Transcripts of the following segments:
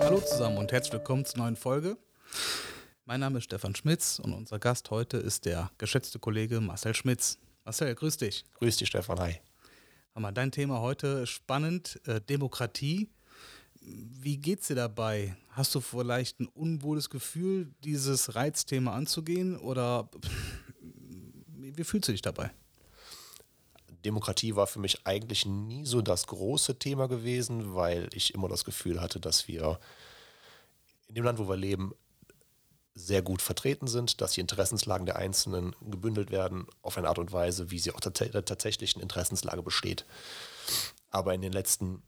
Hallo zusammen und herzlich willkommen zur neuen Folge. Mein Name ist Stefan Schmitz und unser Gast heute ist der geschätzte Kollege Marcel Schmitz. Marcel, grüß dich. Grüß dich, Stefan. Hi. Mal, dein Thema heute spannend, äh, Demokratie. Wie geht's dir dabei? Hast du vielleicht ein unwohles Gefühl, dieses Reizthema anzugehen oder wie, wie fühlst du dich dabei? Demokratie war für mich eigentlich nie so das große Thema gewesen, weil ich immer das Gefühl hatte, dass wir in dem Land, wo wir leben, sehr gut vertreten sind, dass die Interessenslagen der Einzelnen gebündelt werden auf eine Art und Weise, wie sie auch der tatsächlichen Interessenslage besteht. Aber in den letzten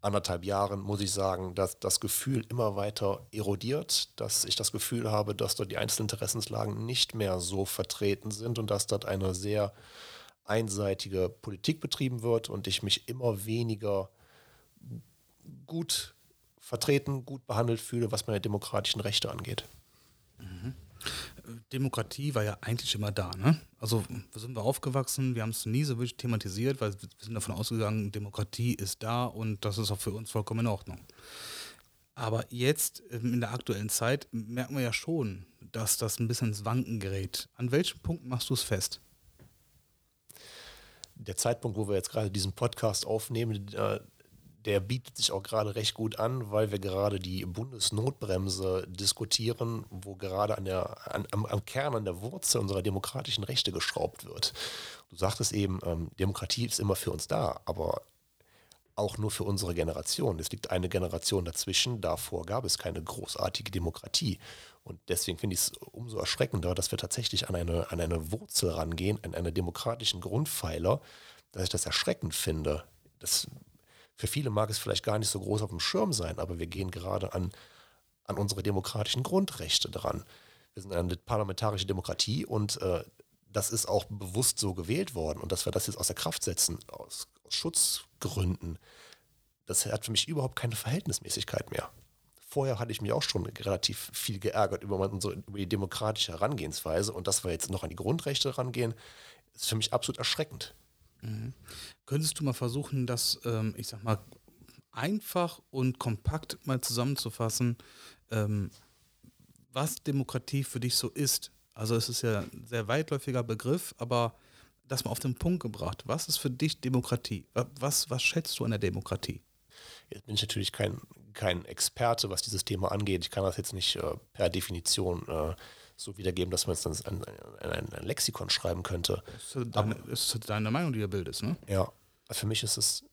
anderthalb Jahren muss ich sagen, dass das Gefühl immer weiter erodiert, dass ich das Gefühl habe, dass dort die einzelnen Interessenslagen nicht mehr so vertreten sind und dass dort eine sehr einseitige Politik betrieben wird und ich mich immer weniger gut vertreten, gut behandelt fühle, was meine demokratischen Rechte angeht. Mhm. Demokratie war ja eigentlich immer da. Ne? Also sind wir aufgewachsen, wir haben es nie so wirklich thematisiert, weil wir sind davon ausgegangen, Demokratie ist da und das ist auch für uns vollkommen in Ordnung. Aber jetzt ähm, in der aktuellen Zeit merken wir ja schon, dass das ein bisschen ins Wanken gerät. An welchem Punkt machst du es fest? Der Zeitpunkt, wo wir jetzt gerade diesen Podcast aufnehmen, äh, der bietet sich auch gerade recht gut an, weil wir gerade die Bundesnotbremse diskutieren, wo gerade an der, an, am, am, Kern, an der Wurzel unserer demokratischen Rechte geschraubt wird. Du sagtest eben, ähm, Demokratie ist immer für uns da, aber auch nur für unsere Generation. Es liegt eine Generation dazwischen, davor gab es keine großartige Demokratie. Und deswegen finde ich es umso erschreckender, dass wir tatsächlich an eine, an eine Wurzel rangehen, an einen demokratischen Grundpfeiler, dass ich das erschreckend finde. Das für viele mag es vielleicht gar nicht so groß auf dem Schirm sein, aber wir gehen gerade an, an unsere demokratischen Grundrechte dran. Wir sind eine parlamentarische Demokratie und äh, das ist auch bewusst so gewählt worden. Und dass wir das jetzt aus der Kraft setzen, aus, Schutzgründen, das hat für mich überhaupt keine Verhältnismäßigkeit mehr. Vorher hatte ich mich auch schon relativ viel geärgert über, unsere, über die demokratische Herangehensweise und dass wir jetzt noch an die Grundrechte rangehen, ist für mich absolut erschreckend. Mhm. Könntest du mal versuchen, das, ähm, ich sag mal, einfach und kompakt mal zusammenzufassen, ähm, was Demokratie für dich so ist? Also es ist ja ein sehr weitläufiger Begriff, aber das mal auf den Punkt gebracht. Was ist für dich Demokratie? Was, was schätzt du an der Demokratie? Jetzt bin ich natürlich kein, kein Experte, was dieses Thema angeht. Ich kann das jetzt nicht äh, per Definition äh, so wiedergeben, dass man jetzt ein, ein, ein, Lexikon schreiben könnte. Das ist, deine, das ist deine Meinung, die du bildest, ne? Ja. Für mich ist es,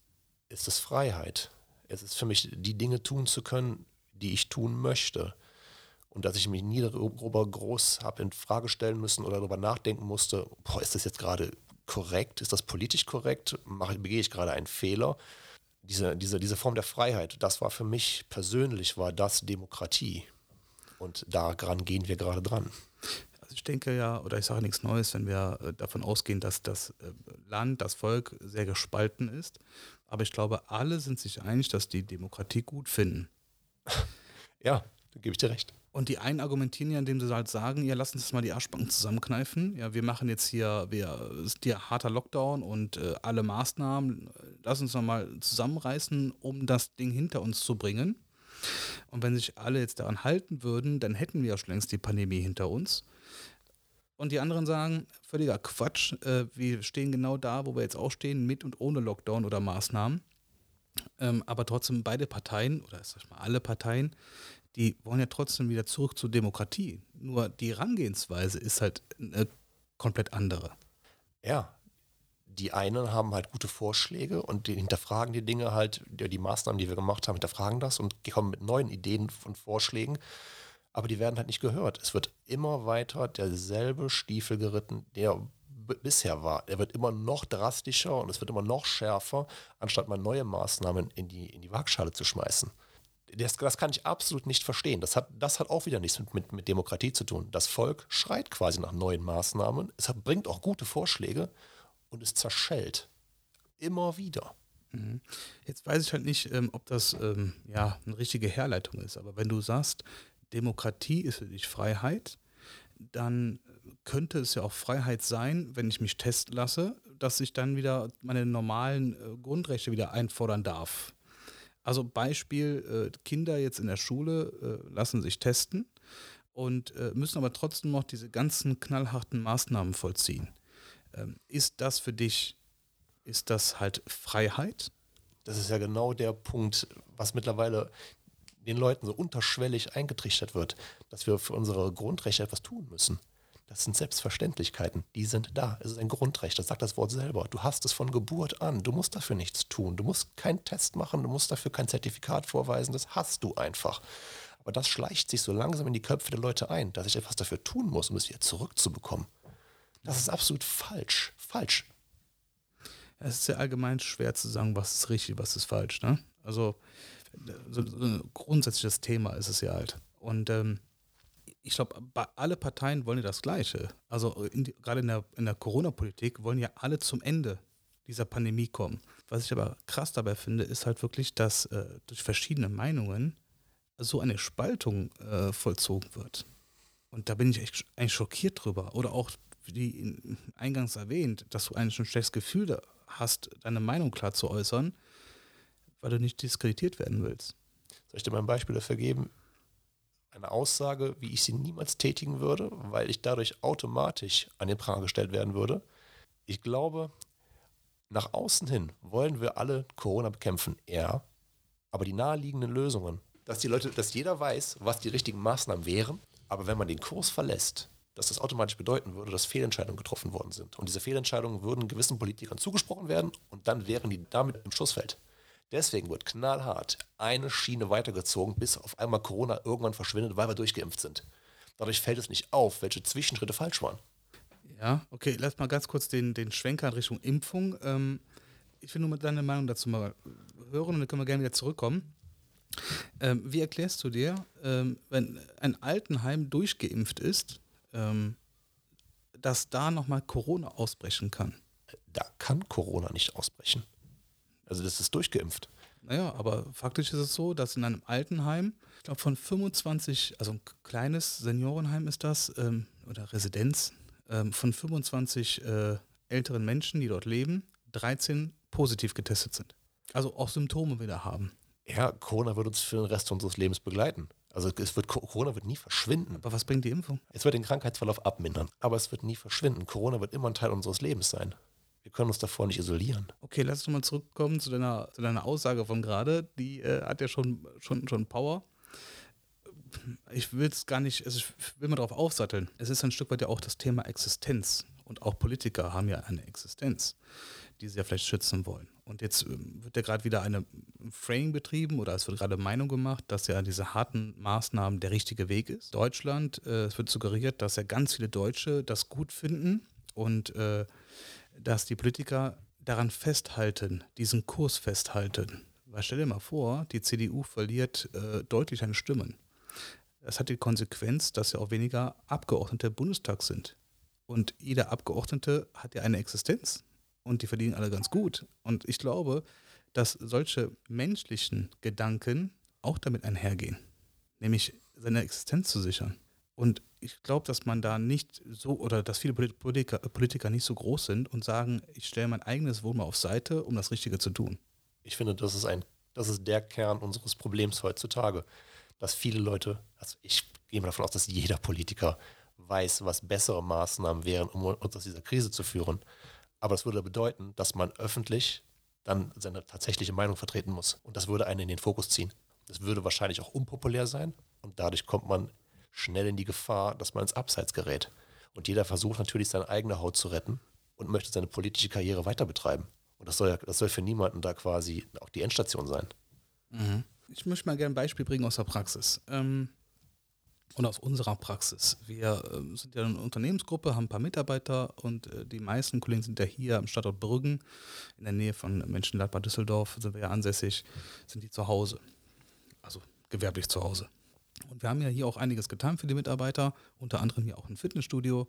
ist es Freiheit. Es ist für mich, die Dinge tun zu können, die ich tun möchte. Und dass ich mich nie darüber groß habe in Frage stellen müssen oder darüber nachdenken musste, boah, ist das jetzt gerade korrekt? Ist das politisch korrekt? Mache, begehe ich gerade einen Fehler? Diese, diese, diese Form der Freiheit, das war für mich persönlich, war das Demokratie. Und daran gehen wir gerade dran. Also ich denke ja, oder ich sage nichts Neues, wenn wir äh, davon ausgehen, dass das äh, Land, das Volk sehr gespalten ist. Aber ich glaube, alle sind sich einig, dass die Demokratie gut finden. Ja, da gebe ich dir recht. Und die einen argumentieren ja, indem sie halt sagen, ja, lass uns jetzt mal die Arschbacken zusammenkneifen. Ja, wir machen jetzt hier, wir ist hier harter Lockdown und äh, alle Maßnahmen, lass uns mal zusammenreißen, um das Ding hinter uns zu bringen. Und wenn sich alle jetzt daran halten würden, dann hätten wir ja schon längst die Pandemie hinter uns. Und die anderen sagen, völliger Quatsch, äh, wir stehen genau da, wo wir jetzt auch stehen, mit und ohne Lockdown oder Maßnahmen. Ähm, aber trotzdem beide Parteien, oder ich mal alle Parteien, die wollen ja trotzdem wieder zurück zur Demokratie. Nur die Herangehensweise ist halt eine komplett andere. Ja, die einen haben halt gute Vorschläge und die hinterfragen die Dinge halt, die, Maßnahmen, die wir gemacht haben, hinterfragen das und kommen mit neuen Ideen und Vorschlägen. Aber die werden halt nicht gehört. Es wird immer weiter derselbe Stiefel geritten, der bisher war. Er wird immer noch drastischer und es wird immer noch schärfer, anstatt mal neue Maßnahmen in die, in die Waagschale zu schmeißen. Das, das kann ich absolut nicht verstehen. Das hat, das hat auch wieder nichts mit, mit, mit Demokratie zu tun. Das Volk schreit quasi nach neuen Maßnahmen. Es hat, bringt auch gute Vorschläge und es zerschellt. Immer wieder. Mhm. Jetzt weiß ich halt nicht, ähm, ob das ähm, ja eine richtige Herleitung ist, aber wenn du sagst, Demokratie ist für dich Freiheit, dann könnte es ja auch Freiheit sein, wenn ich mich testen lasse, dass ich dann wieder meine normalen äh, Grundrechte wieder einfordern darf. Also Beispiel, äh, Kinder jetzt in der Schule äh, lassen sich testen und äh, müssen aber trotzdem noch diese ganzen knallharten Maßnahmen vollziehen. Ähm, ist das für dich, ist das halt Freiheit? Das ist ja genau der Punkt, was mittlerweile den Leuten so unterschwellig eingetrichtert wird, dass wir für unsere Grundrechte etwas tun müssen. Das sind Selbstverständlichkeiten, die sind da. Es ist ein Grundrecht, das sagt das Wort selber. Du hast es von Geburt an, du musst dafür nichts tun, du musst keinen Test machen, du musst dafür kein Zertifikat vorweisen, das hast du einfach. Aber das schleicht sich so langsam in die Köpfe der Leute ein, dass ich etwas dafür tun muss, um es wieder zurückzubekommen. Das ist absolut falsch. Falsch. Es ist ja allgemein schwer zu sagen, was ist richtig, was ist falsch. Ne? Also so, ein grundsätzliches Thema ist es ja halt. Und ähm, ich glaube, alle Parteien wollen ja das Gleiche. Also in die, gerade in der, in der Corona-Politik wollen ja alle zum Ende dieser Pandemie kommen. Was ich aber krass dabei finde, ist halt wirklich, dass äh, durch verschiedene Meinungen so eine Spaltung äh, vollzogen wird. Und da bin ich echt eigentlich schockiert drüber. Oder auch, wie eingangs erwähnt, dass du eigentlich ein schlechtes Gefühl hast, deine Meinung klar zu äußern, weil du nicht diskreditiert werden willst. Soll ich dir mal ein Beispiel dafür geben? Eine Aussage, wie ich sie niemals tätigen würde, weil ich dadurch automatisch an den Pranger gestellt werden würde. Ich glaube, nach außen hin wollen wir alle Corona bekämpfen, ja, aber die naheliegenden Lösungen, dass die Leute, dass jeder weiß, was die richtigen Maßnahmen wären, aber wenn man den Kurs verlässt, dass das automatisch bedeuten würde, dass Fehlentscheidungen getroffen worden sind. Und diese Fehlentscheidungen würden gewissen Politikern zugesprochen werden und dann wären die damit im Schussfeld. Deswegen wird knallhart eine Schiene weitergezogen, bis auf einmal Corona irgendwann verschwindet, weil wir durchgeimpft sind. Dadurch fällt es nicht auf, welche Zwischenschritte falsch waren. Ja, okay, lass mal ganz kurz den, den Schwenker in Richtung Impfung. Ähm, ich will nur mal deine Meinung dazu mal hören und dann können wir gerne wieder zurückkommen. Ähm, wie erklärst du dir, ähm, wenn ein Altenheim durchgeimpft ist, ähm, dass da nochmal Corona ausbrechen kann? Da kann Corona nicht ausbrechen. Also das ist durchgeimpft. Naja, aber faktisch ist es so, dass in einem Altenheim, ich glaube von 25, also ein kleines Seniorenheim ist das, ähm, oder Residenz, ähm, von 25 äh, älteren Menschen, die dort leben, 13 positiv getestet sind. Also auch Symptome wieder haben. Ja, Corona wird uns für den Rest unseres Lebens begleiten. Also es wird, Corona wird nie verschwinden. Aber was bringt die Impfung? Es wird den Krankheitsverlauf abmindern, aber es wird nie verschwinden. Corona wird immer ein Teil unseres Lebens sein. Wir können uns davor nicht isolieren. Okay, lass uns mal zurückkommen zu deiner, zu deiner Aussage von gerade. Die äh, hat ja schon, schon, schon Power. Ich will es gar nicht, also ich will mal darauf aufsatteln. Es ist ein Stück weit ja auch das Thema Existenz. Und auch Politiker haben ja eine Existenz, die sie ja vielleicht schützen wollen. Und jetzt ähm, wird ja gerade wieder eine Framing betrieben oder es wird gerade Meinung gemacht, dass ja diese harten Maßnahmen der richtige Weg ist. Deutschland, äh, es wird suggeriert, dass ja ganz viele Deutsche das gut finden und äh, dass die Politiker daran festhalten, diesen Kurs festhalten. Weil stell dir mal vor, die CDU verliert äh, deutlich an Stimmen. Das hat die Konsequenz, dass ja auch weniger Abgeordnete im Bundestag sind. Und jeder Abgeordnete hat ja eine Existenz. Und die verdienen alle ganz gut. Und ich glaube, dass solche menschlichen Gedanken auch damit einhergehen. Nämlich seine Existenz zu sichern. Und ich glaube, dass man da nicht so oder dass viele Politiker, Politiker nicht so groß sind und sagen, ich stelle mein eigenes Wohl mal auf Seite, um das Richtige zu tun. Ich finde, das ist ein, das ist der Kern unseres Problems heutzutage, dass viele Leute, also ich gehe mal davon aus, dass jeder Politiker weiß, was bessere Maßnahmen wären, um uns aus dieser Krise zu führen. Aber das würde bedeuten, dass man öffentlich dann seine tatsächliche Meinung vertreten muss. Und das würde einen in den Fokus ziehen. Das würde wahrscheinlich auch unpopulär sein und dadurch kommt man schnell in die Gefahr, dass man ins Abseits gerät. Und jeder versucht natürlich seine eigene Haut zu retten und möchte seine politische Karriere weiter betreiben. Und das soll ja, das soll für niemanden da quasi auch die Endstation sein. Mhm. Ich möchte mal gerne ein Beispiel bringen aus der Praxis. Ähm, und aus unserer Praxis. Wir äh, sind ja eine Unternehmensgruppe, haben ein paar Mitarbeiter und äh, die meisten Kollegen sind ja hier am Standort Brüggen, in der Nähe von Menschenland Düsseldorf, sind wir ja ansässig, sind die zu Hause. Also gewerblich zu Hause. Und wir haben ja hier auch einiges getan für die Mitarbeiter, unter anderem hier auch ein Fitnessstudio,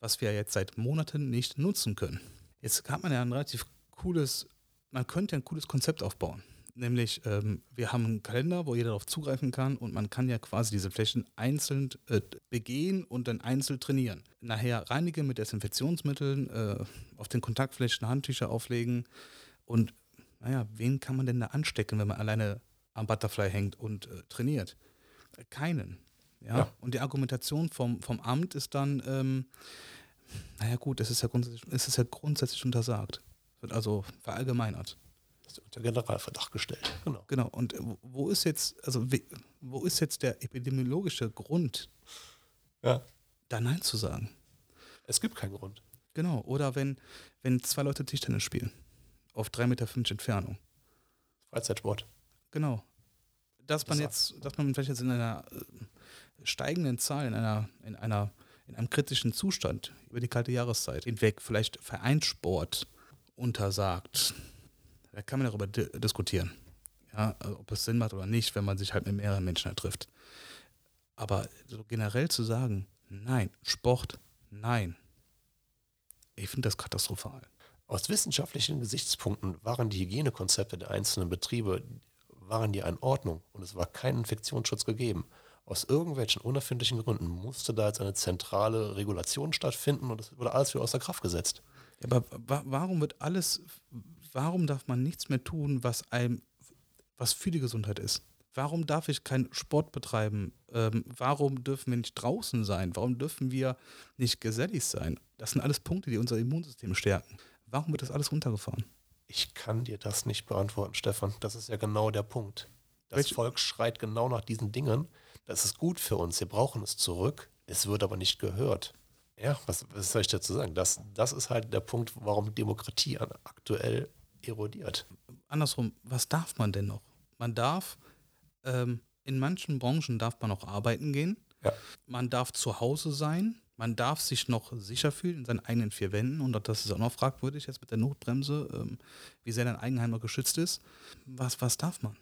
was wir jetzt seit Monaten nicht nutzen können. Jetzt hat man ja ein relativ cooles, man könnte ein cooles Konzept aufbauen. Nämlich, ähm, wir haben einen Kalender, wo jeder darauf zugreifen kann und man kann ja quasi diese Flächen einzeln äh, begehen und dann einzeln trainieren. Nachher reinigen mit Desinfektionsmitteln, äh, auf den Kontaktflächen Handtücher auflegen und naja, wen kann man denn da anstecken, wenn man alleine am Butterfly hängt und äh, trainiert? Keinen. Ja? ja? Und die Argumentation vom, vom Amt ist dann, ähm, naja gut, es ist ja grundsätzlich, es ist ja grundsätzlich untersagt. Wird also verallgemeinert. Das ist unter Generalverdacht gestellt. Genau. Genau. Und wo ist jetzt, also wo ist jetzt der epidemiologische Grund, ja. da Nein zu sagen? Es gibt keinen Grund. Genau. Oder wenn, wenn zwei Leute Tischtennis spielen, auf drei Meter fünf Entfernung. Freizeitsport. Genau. Dass man jetzt, dass man vielleicht jetzt in einer äh, steigenden Zahl, in einer, in einer, in einem kritischen Zustand über die kalte Jahreszeit hinweg vielleicht Vereinssport untersagt. Da kann man darüber di diskutieren. Ja, also ob es Sinn macht oder nicht, wenn man sich halt mit mehreren Menschen halt trifft. Aber so generell zu sagen, nein, Sport, nein, ich finde das katastrophal. Aus wissenschaftlichen Gesichtspunkten waren die Hygienekonzepte der einzelnen Betriebe waren die in Ordnung und es war kein Infektionsschutz gegeben. Aus irgendwelchen unerfindlichen Gründen musste da jetzt eine zentrale Regulation stattfinden und es wurde alles wieder außer Kraft gesetzt. Ja, aber wa warum wird alles, warum darf man nichts mehr tun, was einem, was für die Gesundheit ist? Warum darf ich keinen Sport betreiben? Ähm, warum dürfen wir nicht draußen sein? Warum dürfen wir nicht gesellig sein? Das sind alles Punkte, die unser Immunsystem stärken. Warum wird das alles runtergefahren? Ich kann dir das nicht beantworten, Stefan. Das ist ja genau der Punkt. Das Welch? Volk schreit genau nach diesen Dingen. Das ist gut für uns. Wir brauchen es zurück. Es wird aber nicht gehört. Ja, was, was soll ich dazu sagen? Das, das ist halt der Punkt, warum Demokratie aktuell erodiert. Andersrum, was darf man denn noch? Man darf ähm, in manchen Branchen darf man noch arbeiten gehen. Ja. Man darf zu Hause sein. Man darf sich noch sicher fühlen in seinen eigenen vier Wänden. Und das ist auch noch fragwürdig jetzt mit der Notbremse, ähm, wie sehr dein Eigenheim noch geschützt ist. Was, was darf man?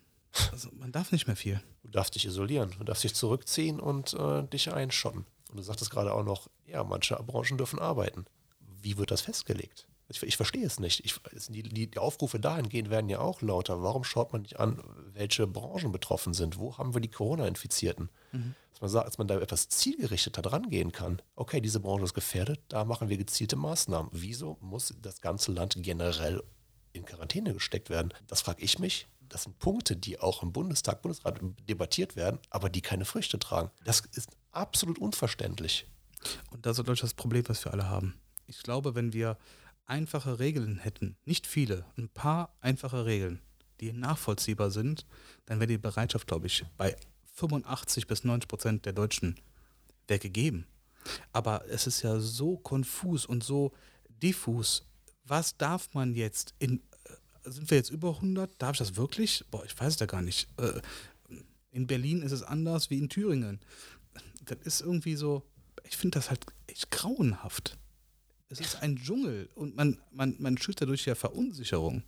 Also man darf nicht mehr viel. Du darfst dich isolieren, du darfst dich zurückziehen und äh, dich einschotten. Und du sagtest gerade auch noch, ja, manche Branchen dürfen arbeiten. Wie wird das festgelegt? Ich, ich verstehe es nicht. Ich, die, die, Aufrufe dahingehend werden ja auch lauter. Warum schaut man nicht an, welche Branchen betroffen sind? Wo haben wir die Corona-Infizierten? Mhm. Dass, man sagt, dass man da etwas zielgerichteter dran gehen kann. Okay, diese Branche ist gefährdet, da machen wir gezielte Maßnahmen. Wieso muss das ganze Land generell in Quarantäne gesteckt werden? Das frage ich mich. Das sind Punkte, die auch im Bundestag, Bundesrat debattiert werden, aber die keine Früchte tragen. Das ist absolut unverständlich. Und das ist das Problem, was wir alle haben. Ich glaube, wenn wir einfache Regeln hätten, nicht viele, ein paar einfache Regeln, die nachvollziehbar sind, dann wäre die Bereitschaft, glaube ich, bei 85 bis 90 Prozent der Deutschen wäre gegeben. Aber es ist ja so konfus und so diffus. Was darf man jetzt in, äh, sind wir jetzt über 100? Darf ich das wirklich? Boah, ich weiß es ja gar nicht. Äh, in Berlin ist es anders wie in Thüringen. Das ist irgendwie so, ich finde das halt echt grauenhaft. Es ist ein Dschungel und man, man, man schürt dadurch ja Verunsicherung.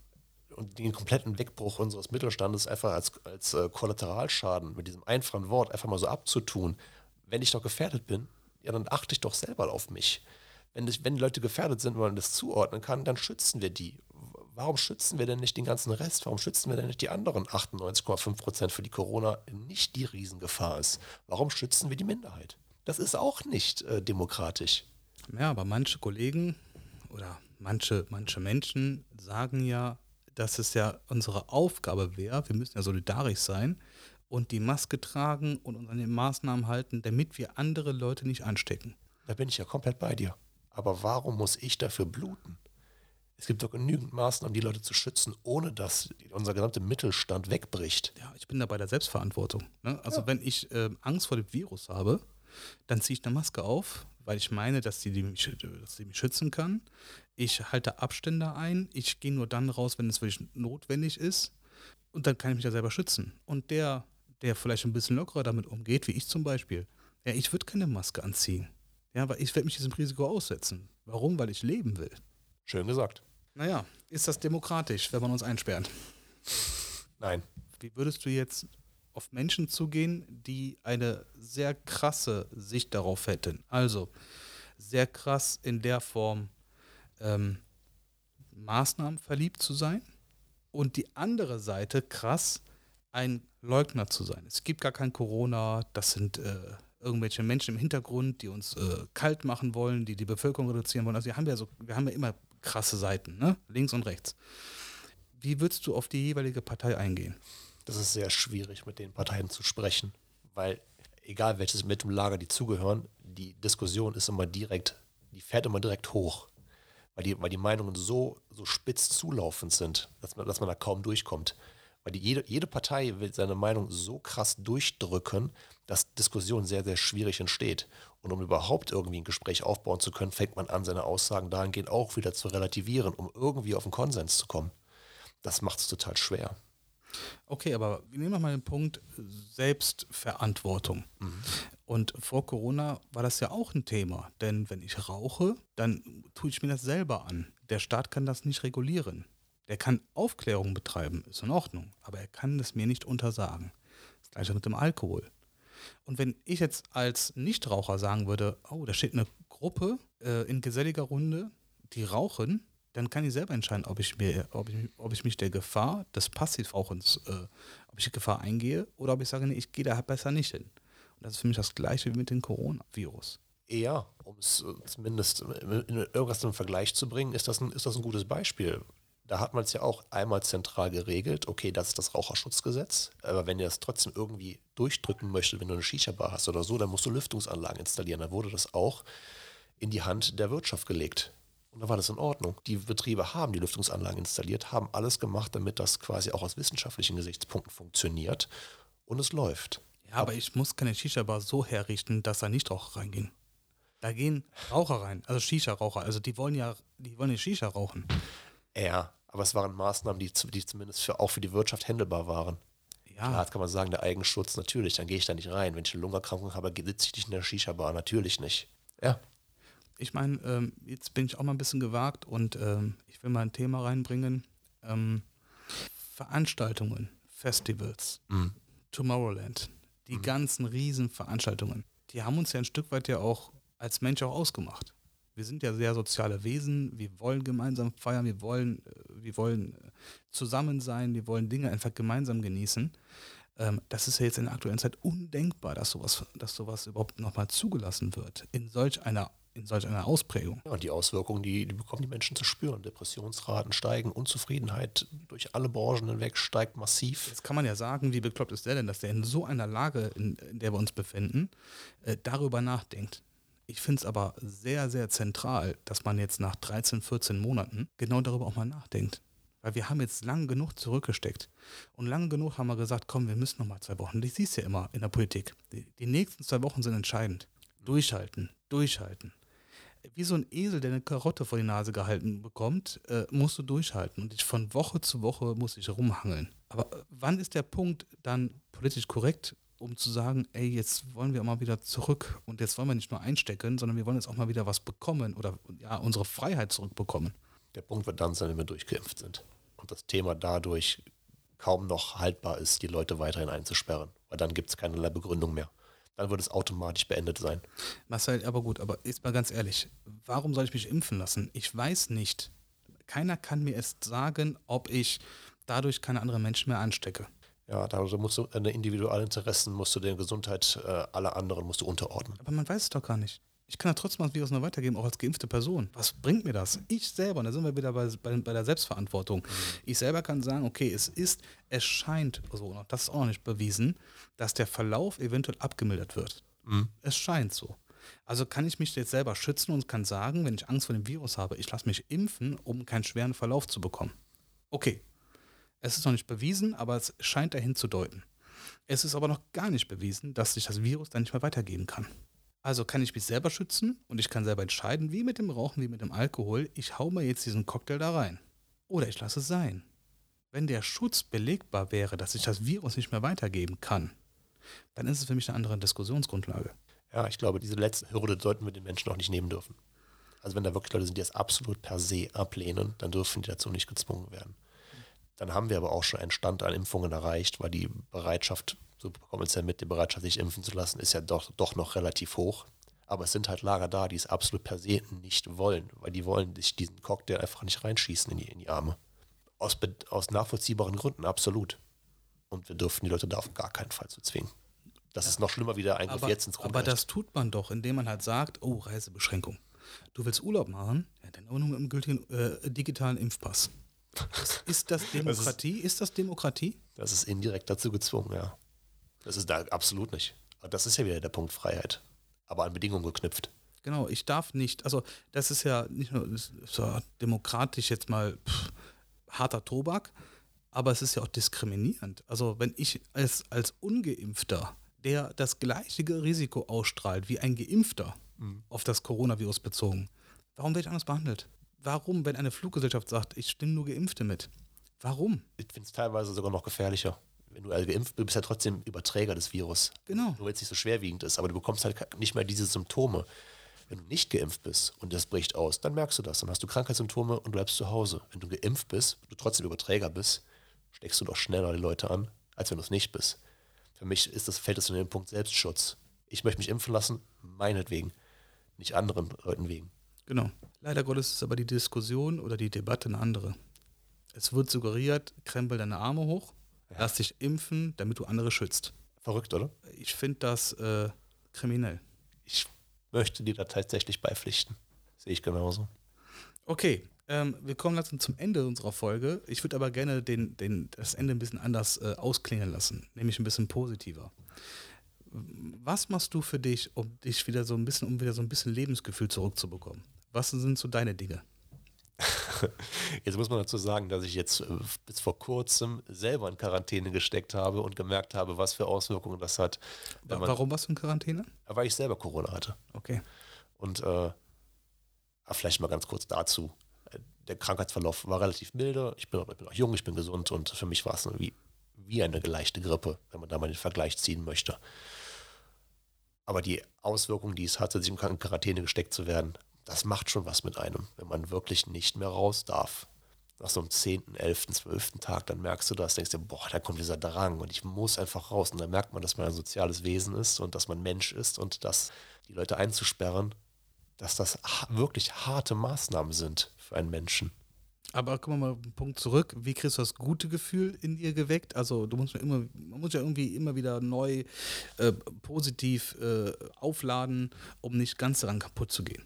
Und den kompletten Wegbruch unseres Mittelstandes einfach als, als äh, Kollateralschaden mit diesem einfachen Wort einfach mal so abzutun. Wenn ich doch gefährdet bin, ja, dann achte ich doch selber auf mich. Wenn, ich, wenn Leute gefährdet sind, und man das zuordnen kann, dann schützen wir die. Warum schützen wir denn nicht den ganzen Rest? Warum schützen wir denn nicht die anderen 98,5 Prozent, für die Corona nicht die Riesengefahr ist? Warum schützen wir die Minderheit? Das ist auch nicht äh, demokratisch. Ja, aber manche Kollegen oder manche, manche Menschen sagen ja, dass es ja unsere Aufgabe wäre, wir müssen ja solidarisch sein und die Maske tragen und uns an den Maßnahmen halten, damit wir andere Leute nicht anstecken. Da bin ich ja komplett bei dir. Aber warum muss ich dafür bluten? Es gibt doch genügend Maßnahmen, die Leute zu schützen, ohne dass unser gesamter Mittelstand wegbricht. Ja, ich bin da bei der Selbstverantwortung. Ne? Also ja. wenn ich äh, Angst vor dem Virus habe, dann ziehe ich eine Maske auf, weil ich meine, dass sie, mich, dass sie mich schützen kann. Ich halte Abstände ein. Ich gehe nur dann raus, wenn es wirklich notwendig ist. Und dann kann ich mich ja selber schützen. Und der, der vielleicht ein bisschen lockerer damit umgeht, wie ich zum Beispiel, ja, ich würde keine Maske anziehen. Ja, weil ich werde mich diesem Risiko aussetzen. Warum? Weil ich leben will. Schön gesagt. Naja, ist das demokratisch, wenn man uns einsperrt? Nein. Wie würdest du jetzt auf Menschen zugehen, die eine sehr krasse Sicht darauf hätten. Also sehr krass in der Form ähm, Maßnahmen verliebt zu sein und die andere Seite krass ein Leugner zu sein. Es gibt gar kein Corona, das sind äh, irgendwelche Menschen im Hintergrund, die uns äh, kalt machen wollen, die die Bevölkerung reduzieren wollen. Also wir haben ja so, wir haben ja immer krasse Seiten, ne? links und rechts. wie würdest du auf die jeweilige Partei eingehen? Das ist sehr schwierig, mit den Parteien zu sprechen, weil egal welches mit dem Lager die zugehören, die Diskussion ist immer direkt, die fährt immer direkt hoch, weil die, weil die Meinungen so, so spitz zulaufend sind, dass man, dass man da kaum durchkommt. Weil die, jede, jede Partei will seine Meinung so krass durchdrücken, dass Diskussion sehr, sehr schwierig entsteht. Und um überhaupt irgendwie ein Gespräch aufbauen zu können, fängt man an, seine Aussagen dahingehend auch wieder zu relativieren, um irgendwie auf einen Konsens zu kommen. Das macht es total schwer. Okay, aber wir nehmen mal den Punkt Selbstverantwortung. Mhm. Und vor Corona war das ja auch ein Thema, denn wenn ich rauche, dann tue ich mir das selber an. Der Staat kann das nicht regulieren. Der kann Aufklärung betreiben, ist in Ordnung, aber er kann es mir nicht untersagen. Das gleiche mit dem Alkohol. Und wenn ich jetzt als Nichtraucher sagen würde, oh, da steht eine Gruppe äh, in geselliger Runde, die rauchen, dann kann ich selber entscheiden, ob ich, mir, ob ich, ob ich mich der Gefahr des Passivrauchens, äh, ob ich die Gefahr eingehe oder ob ich sage, nee, ich gehe da besser nicht hin. Und das ist für mich das Gleiche wie mit dem Coronavirus. Ja, um es äh, zumindest in irgendwas im Vergleich zu bringen, ist das ein, ist das ein gutes Beispiel. Da hat man es ja auch einmal zentral geregelt. Okay, das ist das Raucherschutzgesetz. Aber wenn ihr das trotzdem irgendwie durchdrücken möchtet, wenn du eine Shisha-Bar hast oder so, dann musst du Lüftungsanlagen installieren. Dann wurde das auch in die Hand der Wirtschaft gelegt. Und da war das in Ordnung. Die Betriebe haben die Lüftungsanlagen installiert, haben alles gemacht, damit das quasi auch aus wissenschaftlichen Gesichtspunkten funktioniert. Und es läuft. Ja, aber, aber ich muss keine Shisha-Bar so herrichten, dass da nicht Raucher reingehen. Da gehen Raucher rein, also Shisha-Raucher. Also die wollen ja, die wollen ja Shisha rauchen. Ja, aber es waren Maßnahmen, die, die zumindest für, auch für die Wirtschaft händelbar waren. Ja. Klar, jetzt kann man sagen, der Eigenschutz, natürlich, dann gehe ich da nicht rein. Wenn ich eine Lungenerkrankung habe, sitze ich nicht in der Shisha-Bar, natürlich nicht. Ja. Ich meine, ähm, jetzt bin ich auch mal ein bisschen gewagt und ähm, ich will mal ein Thema reinbringen. Ähm, Veranstaltungen, Festivals, mhm. Tomorrowland, die mhm. ganzen Riesenveranstaltungen, die haben uns ja ein Stück weit ja auch als Mensch auch ausgemacht wir sind ja sehr soziale Wesen, wir wollen gemeinsam feiern, wir wollen, äh, wir wollen äh, zusammen sein, wir wollen Dinge einfach gemeinsam genießen. Ähm, das ist ja jetzt in der aktuellen Zeit undenkbar, dass sowas, dass sowas überhaupt nochmal zugelassen wird, in solch einer in solch einer Ausprägung. Ja, und die Auswirkungen, die, die bekommen die Menschen zu spüren. Depressionsraten steigen, Unzufriedenheit durch alle Branchen hinweg steigt massiv. Jetzt kann man ja sagen, wie bekloppt ist der denn, dass der in so einer Lage, in, in der wir uns befinden, äh, darüber nachdenkt. Ich finde es aber sehr, sehr zentral, dass man jetzt nach 13, 14 Monaten genau darüber auch mal nachdenkt. Weil wir haben jetzt lang genug zurückgesteckt. Und lang genug haben wir gesagt, komm, wir müssen noch mal zwei Wochen. Das siehst ja immer in der Politik. Die, die nächsten zwei Wochen sind entscheidend. Durchhalten, durchhalten. Wie so ein Esel, der eine Karotte vor die Nase gehalten bekommt, äh, musst du durchhalten. Und ich von Woche zu Woche muss ich rumhangeln. Aber äh, wann ist der Punkt dann politisch korrekt um zu sagen, ey, jetzt wollen wir mal wieder zurück und jetzt wollen wir nicht nur einstecken, sondern wir wollen jetzt auch mal wieder was bekommen oder ja, unsere Freiheit zurückbekommen. Der Punkt wird dann sein, wenn wir durchgeimpft sind und das Thema dadurch kaum noch haltbar ist, die Leute weiterhin einzusperren, weil dann gibt es keinerlei Begründung mehr. Dann wird es automatisch beendet sein. Marcel, aber gut, aber ist mal ganz ehrlich, warum soll ich mich impfen lassen? Ich weiß nicht. Keiner kann mir erst sagen, ob ich dadurch keine anderen Menschen mehr anstecke. Ja, da musst du deine individuellen Interessen, musst du der Gesundheit äh, aller anderen musst du unterordnen. Aber man weiß es doch gar nicht. Ich kann ja trotzdem das Virus noch weitergeben, auch als geimpfte Person. Was bringt mir das? Ich selber, und da sind wir wieder bei, bei, bei der Selbstverantwortung. Ich selber kann sagen, okay, es ist, es scheint so, das ist auch noch nicht bewiesen, dass der Verlauf eventuell abgemildert wird. Mhm. Es scheint so. Also kann ich mich jetzt selber schützen und kann sagen, wenn ich Angst vor dem Virus habe, ich lasse mich impfen, um keinen schweren Verlauf zu bekommen. Okay, es ist noch nicht bewiesen, aber es scheint dahin zu deuten. Es ist aber noch gar nicht bewiesen, dass sich das Virus dann nicht mehr weitergeben kann. Also kann ich mich selber schützen und ich kann selber entscheiden, wie mit dem Rauchen, wie mit dem Alkohol, ich hau mir jetzt diesen Cocktail da rein. Oder ich lasse es sein. Wenn der Schutz belegbar wäre, dass sich das Virus nicht mehr weitergeben kann, dann ist es für mich eine andere Diskussionsgrundlage. Ja, ich glaube, diese letzte Hürde sollten wir den Menschen auch nicht nehmen dürfen. Also wenn da wirklich Leute sind, die es absolut per se ablehnen, dann dürfen die dazu nicht gezwungen werden. Dann haben wir aber auch schon einen Stand an Impfungen erreicht, weil die Bereitschaft, so bekommen wir es ja mit, die Bereitschaft, sich impfen zu lassen, ist ja doch, doch noch relativ hoch. Aber es sind halt Lager da, die es absolut per se nicht wollen, weil die wollen sich diesen Cocktail einfach nicht reinschießen in die, in die Arme. Aus, aus nachvollziehbaren Gründen, absolut. Und wir dürfen die Leute da auf gar keinen Fall zu zwingen. Das ja. ist noch schlimmer wie der Eingriff aber, jetzt ins Grundrecht. Aber das tut man doch, indem man halt sagt, oh, Reisebeschränkung. Du willst Urlaub machen? Ja, dann aber nur mit einem gültigen äh, digitalen Impfpass. Ist, das Demokratie? Ist, ist, das Demokratie? Das ist indirekt dazu gezwungen, ja. Das ist da absolut nicht. Das ist ja wieder der Punkt Freiheit. Aber an Bedingungen geknüpft. Genau, ich darf nicht, also das ist ja nicht nur so demokratisch jetzt mal pff, harter Tobak, aber es ist ja auch diskriminierend. Also wenn ich als, als Ungeimpfter, der das gleiche Risiko ausstrahlt wie ein Geimpfter mhm. auf das Coronavirus bezogen, warum werde ich anders behandelt? Warum, wenn eine Fluggesellschaft sagt, ich stimme nur Geimpfte mit? Warum? Ich finde es teilweise sogar noch gefährlicher. Wenn du also geimpft bist, bist du ja trotzdem Überträger des Virus. Genau. Nur wenn es nicht so schwerwiegend ist, aber du bekommst halt nicht mehr diese Symptome. Wenn du nicht geimpft bist und das bricht aus, dann merkst du das. Dann hast du Krankheitssymptome und bleibst zu Hause. Wenn du geimpft bist, du trotzdem Überträger bist, steckst du doch schneller die Leute an, als wenn du es nicht bist. Für mich ist das, fällt das in den Punkt Selbstschutz. Ich möchte mich impfen lassen, meinetwegen, nicht anderen Leuten wegen. Genau. Leider Gottes ist aber die Diskussion oder die Debatte eine andere. Es wird suggeriert, krempel deine Arme hoch. Lass dich impfen, damit du andere schützt. Verrückt, oder? Ich finde das äh, kriminell. Ich möchte dir da tatsächlich beipflichten. Sehe ich genauso. Okay, ähm, wir kommen langsam zum Ende unserer Folge. Ich würde aber gerne den, den, das Ende ein bisschen anders äh, ausklingen lassen, nämlich ein bisschen positiver. Was machst du für dich, um dich wieder so ein bisschen, um wieder so ein bisschen Lebensgefühl zurückzubekommen? Was sind so deine Dinge? Jetzt muss man dazu sagen, dass ich jetzt äh, bis vor kurzem selber in Quarantäne gesteckt habe und gemerkt habe, was für Auswirkungen das hat. Warum warst du in Quarantäne? Weil ich selber Corona hatte. Okay. Und äh, vielleicht mal ganz kurz dazu der Krankheitsverlauf war relativ milde. Ich bin, ich bin auch jung, ich bin gesund und für mich war es wie, wie eine geleichte Grippe, wenn man da mal den Vergleich ziehen möchte. Aber die Auswirkungen, die es hatte, sich in Quarantäne gesteckt zu werden, das macht schon was mit einem, wenn man wirklich nicht mehr raus darf. Nach so einem 10., 11., 12. Tag, dann merkst du das, denkst dir, boah, da kommt dieser Drang und ich muss einfach raus. Und dann merkt man, dass man ein soziales Wesen ist und dass man Mensch ist und dass die Leute einzusperren, dass das wirklich harte Maßnahmen sind für einen Menschen. Aber kommen wir mal einen Punkt zurück. Wie kriegst du das gute Gefühl in dir geweckt? Also du musst ja immer, man muss ja irgendwie immer wieder neu äh, positiv äh, aufladen, um nicht ganz daran kaputt zu gehen.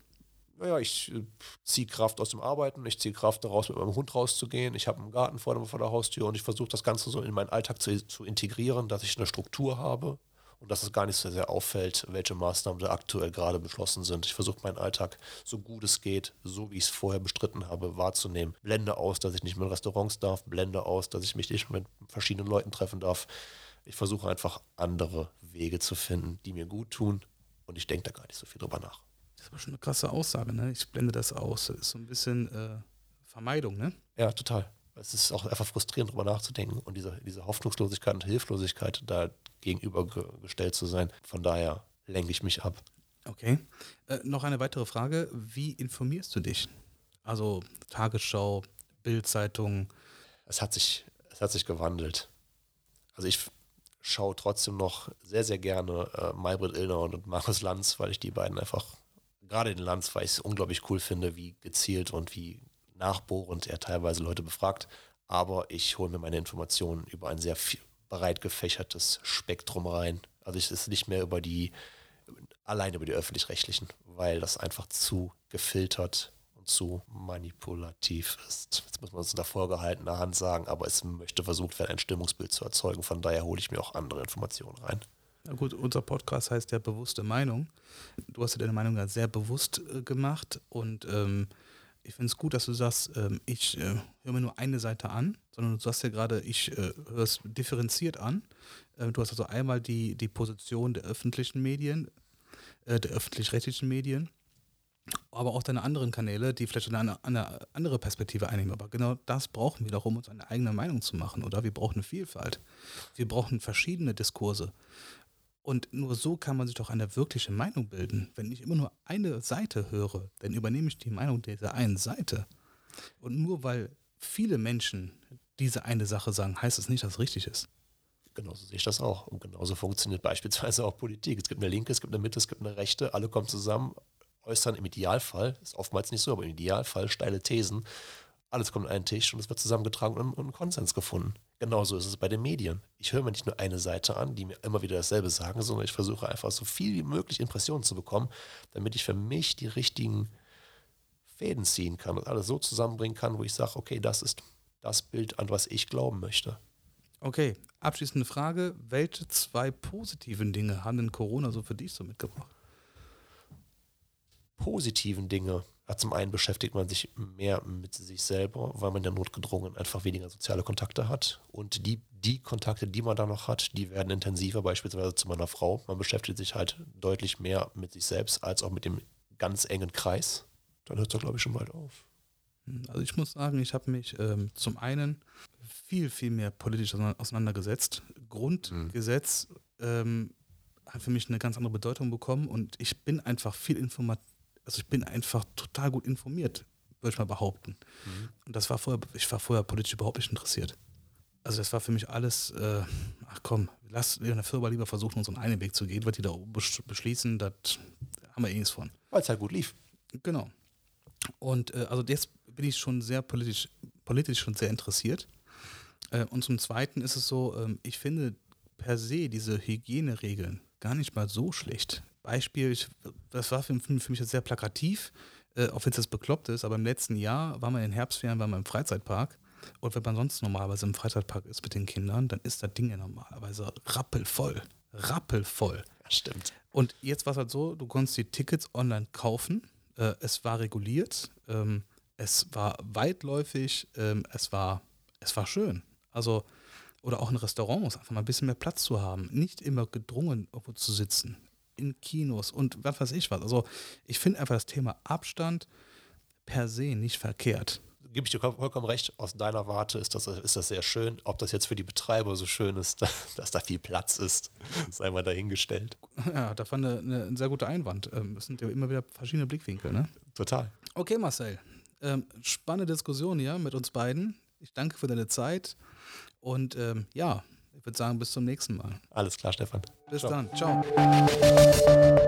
Naja, ich äh, ziehe Kraft aus dem Arbeiten, ich ziehe Kraft daraus, mit meinem Hund rauszugehen. Ich habe einen Garten vor der, vor der Haustür und ich versuche das Ganze so in meinen Alltag zu, zu integrieren, dass ich eine Struktur habe und dass es gar nicht so sehr auffällt, welche Maßnahmen da aktuell gerade beschlossen sind. Ich versuche meinen Alltag so gut es geht, so wie ich es vorher bestritten habe, wahrzunehmen. Blende aus, dass ich nicht mehr in Restaurants darf, blende aus, dass ich mich nicht mit verschiedenen Leuten treffen darf. Ich versuche einfach andere Wege zu finden, die mir gut tun und ich denke da gar nicht so viel drüber nach. Das ist aber schon eine krasse Aussage, ne? Ich blende das aus. Das ist so ein bisschen äh, Vermeidung, ne? Ja, total. Es ist auch einfach frustrierend, darüber nachzudenken und diese, diese Hoffnungslosigkeit und Hilflosigkeit da gegenübergestellt zu sein. Von daher lenke ich mich ab. Okay. Äh, noch eine weitere Frage. Wie informierst du dich? Also Tagesschau, Bildzeitung. Es hat sich, es hat sich gewandelt. Also ich schaue trotzdem noch sehr, sehr gerne äh, Maybrit Illner und Markus Lanz, weil ich die beiden einfach, gerade den Lanz, weil ich es unglaublich cool finde, wie gezielt und wie nachbohrend er teilweise Leute befragt. Aber ich hole mir meine Informationen über ein sehr breit gefächertes Spektrum rein. Also es ist nicht mehr über die, allein über die öffentlich-rechtlichen, weil das einfach zu gefiltert und zu manipulativ ist. Jetzt muss man es in der vorgehaltener Hand sagen, aber es möchte versucht werden, ein Stimmungsbild zu erzeugen. Von daher hole ich mir auch andere Informationen rein. Gut, unser Podcast heißt ja bewusste Meinung. Du hast ja deine Meinung ja sehr bewusst äh, gemacht und ähm, ich finde es gut, dass du sagst, ähm, ich äh, höre mir nur eine Seite an, sondern du sagst ja gerade, ich äh, höre es differenziert an. Äh, du hast also einmal die, die Position der öffentlichen Medien, äh, der öffentlich-rechtlichen Medien, aber auch deine anderen Kanäle, die vielleicht eine, eine, andere Perspektive einnehmen. Aber genau das brauchen wir doch, um uns eine eigene Meinung zu machen, oder? Wir brauchen Vielfalt. Wir brauchen verschiedene Diskurse. Und nur so kann man sich doch eine wirkliche Meinung bilden. Wenn ich immer nur eine Seite höre, dann übernehme ich die Meinung dieser einen Seite. Und nur weil viele Menschen diese eine Sache sagen, heißt es das nicht, dass es richtig ist. Genauso sehe ich das auch. Und genauso funktioniert beispielsweise auch Politik. Es gibt eine Linke, es gibt eine Mitte, es gibt eine Rechte, alle kommen zusammen, äußern im Idealfall, ist oftmals nicht so, aber im Idealfall steile Thesen. Alles kommt an einen Tisch und es wird zusammengetragen und ein Konsens gefunden. Genauso ist es bei den Medien. Ich höre mir nicht nur eine Seite an, die mir immer wieder dasselbe sagen, sondern ich versuche einfach so viel wie möglich Impressionen zu bekommen, damit ich für mich die richtigen Fäden ziehen kann und alles so zusammenbringen kann, wo ich sage, okay, das ist das Bild, an was ich glauben möchte. Okay, abschließende Frage. Welche zwei positiven Dinge haben denn Corona so für dich so mitgebracht? Positiven Dinge. Zum einen beschäftigt man sich mehr mit sich selber, weil man ja notgedrungen einfach weniger soziale Kontakte hat. Und die, die Kontakte, die man da noch hat, die werden intensiver, beispielsweise zu meiner Frau. Man beschäftigt sich halt deutlich mehr mit sich selbst als auch mit dem ganz engen Kreis. Dann hört es, glaube ich, schon bald auf. Also ich muss sagen, ich habe mich ähm, zum einen viel, viel mehr politisch auseinandergesetzt. Grundgesetz ähm, hat für mich eine ganz andere Bedeutung bekommen und ich bin einfach viel informat, also ich bin einfach total gut informiert, würde ich mal behaupten. Mhm. Und das war vorher, ich war vorher politisch überhaupt nicht interessiert. Also das war für mich alles, äh, ach komm, lass in der Firma lieber versuchen, unseren einen Weg zu gehen, was die da beschließen, das haben wir eh nichts von. Weil es halt gut lief. Genau. Und äh, also jetzt bin ich schon sehr politisch, politisch schon sehr interessiert. Äh, und zum Zweiten ist es so, ähm, ich finde per se diese Hygieneregeln gar nicht mal so schlecht. Beispiel, ich, das war für, für mich jetzt sehr plakativ, äh, auch wenn es jetzt bekloppt ist, aber im letzten Jahr waren wir in den Herbstferien, waren wir im Freizeitpark. Und wenn man sonst normalerweise im Freizeitpark ist mit den Kindern, dann ist das Ding ja normalerweise rappelvoll. Rappelvoll. Ja, stimmt. Und jetzt war es halt so, du konntest die Tickets online kaufen. Äh, es war reguliert. Ähm, es war weitläufig. Ähm, es, war, es war schön. Also, oder auch in Restaurants, einfach mal ein bisschen mehr Platz zu haben. Nicht immer gedrungen, irgendwo zu sitzen. In Kinos und was weiß ich was. Also, ich finde einfach das Thema Abstand per se nicht verkehrt gebe ich dir vollkommen recht, aus deiner Warte ist das, ist das sehr schön. Ob das jetzt für die Betreiber so schön ist, dass da viel Platz ist, sei mal dahingestellt. Ja, da fand eine, ein sehr guter Einwand. Ähm, es sind ja immer wieder verschiedene Blickwinkel, ne? Total. Okay, Marcel. Ähm, spannende Diskussion hier mit uns beiden. Ich danke für deine Zeit und ähm, ja, ich würde sagen, bis zum nächsten Mal. Alles klar, Stefan. Bis Ciao. dann. Ciao.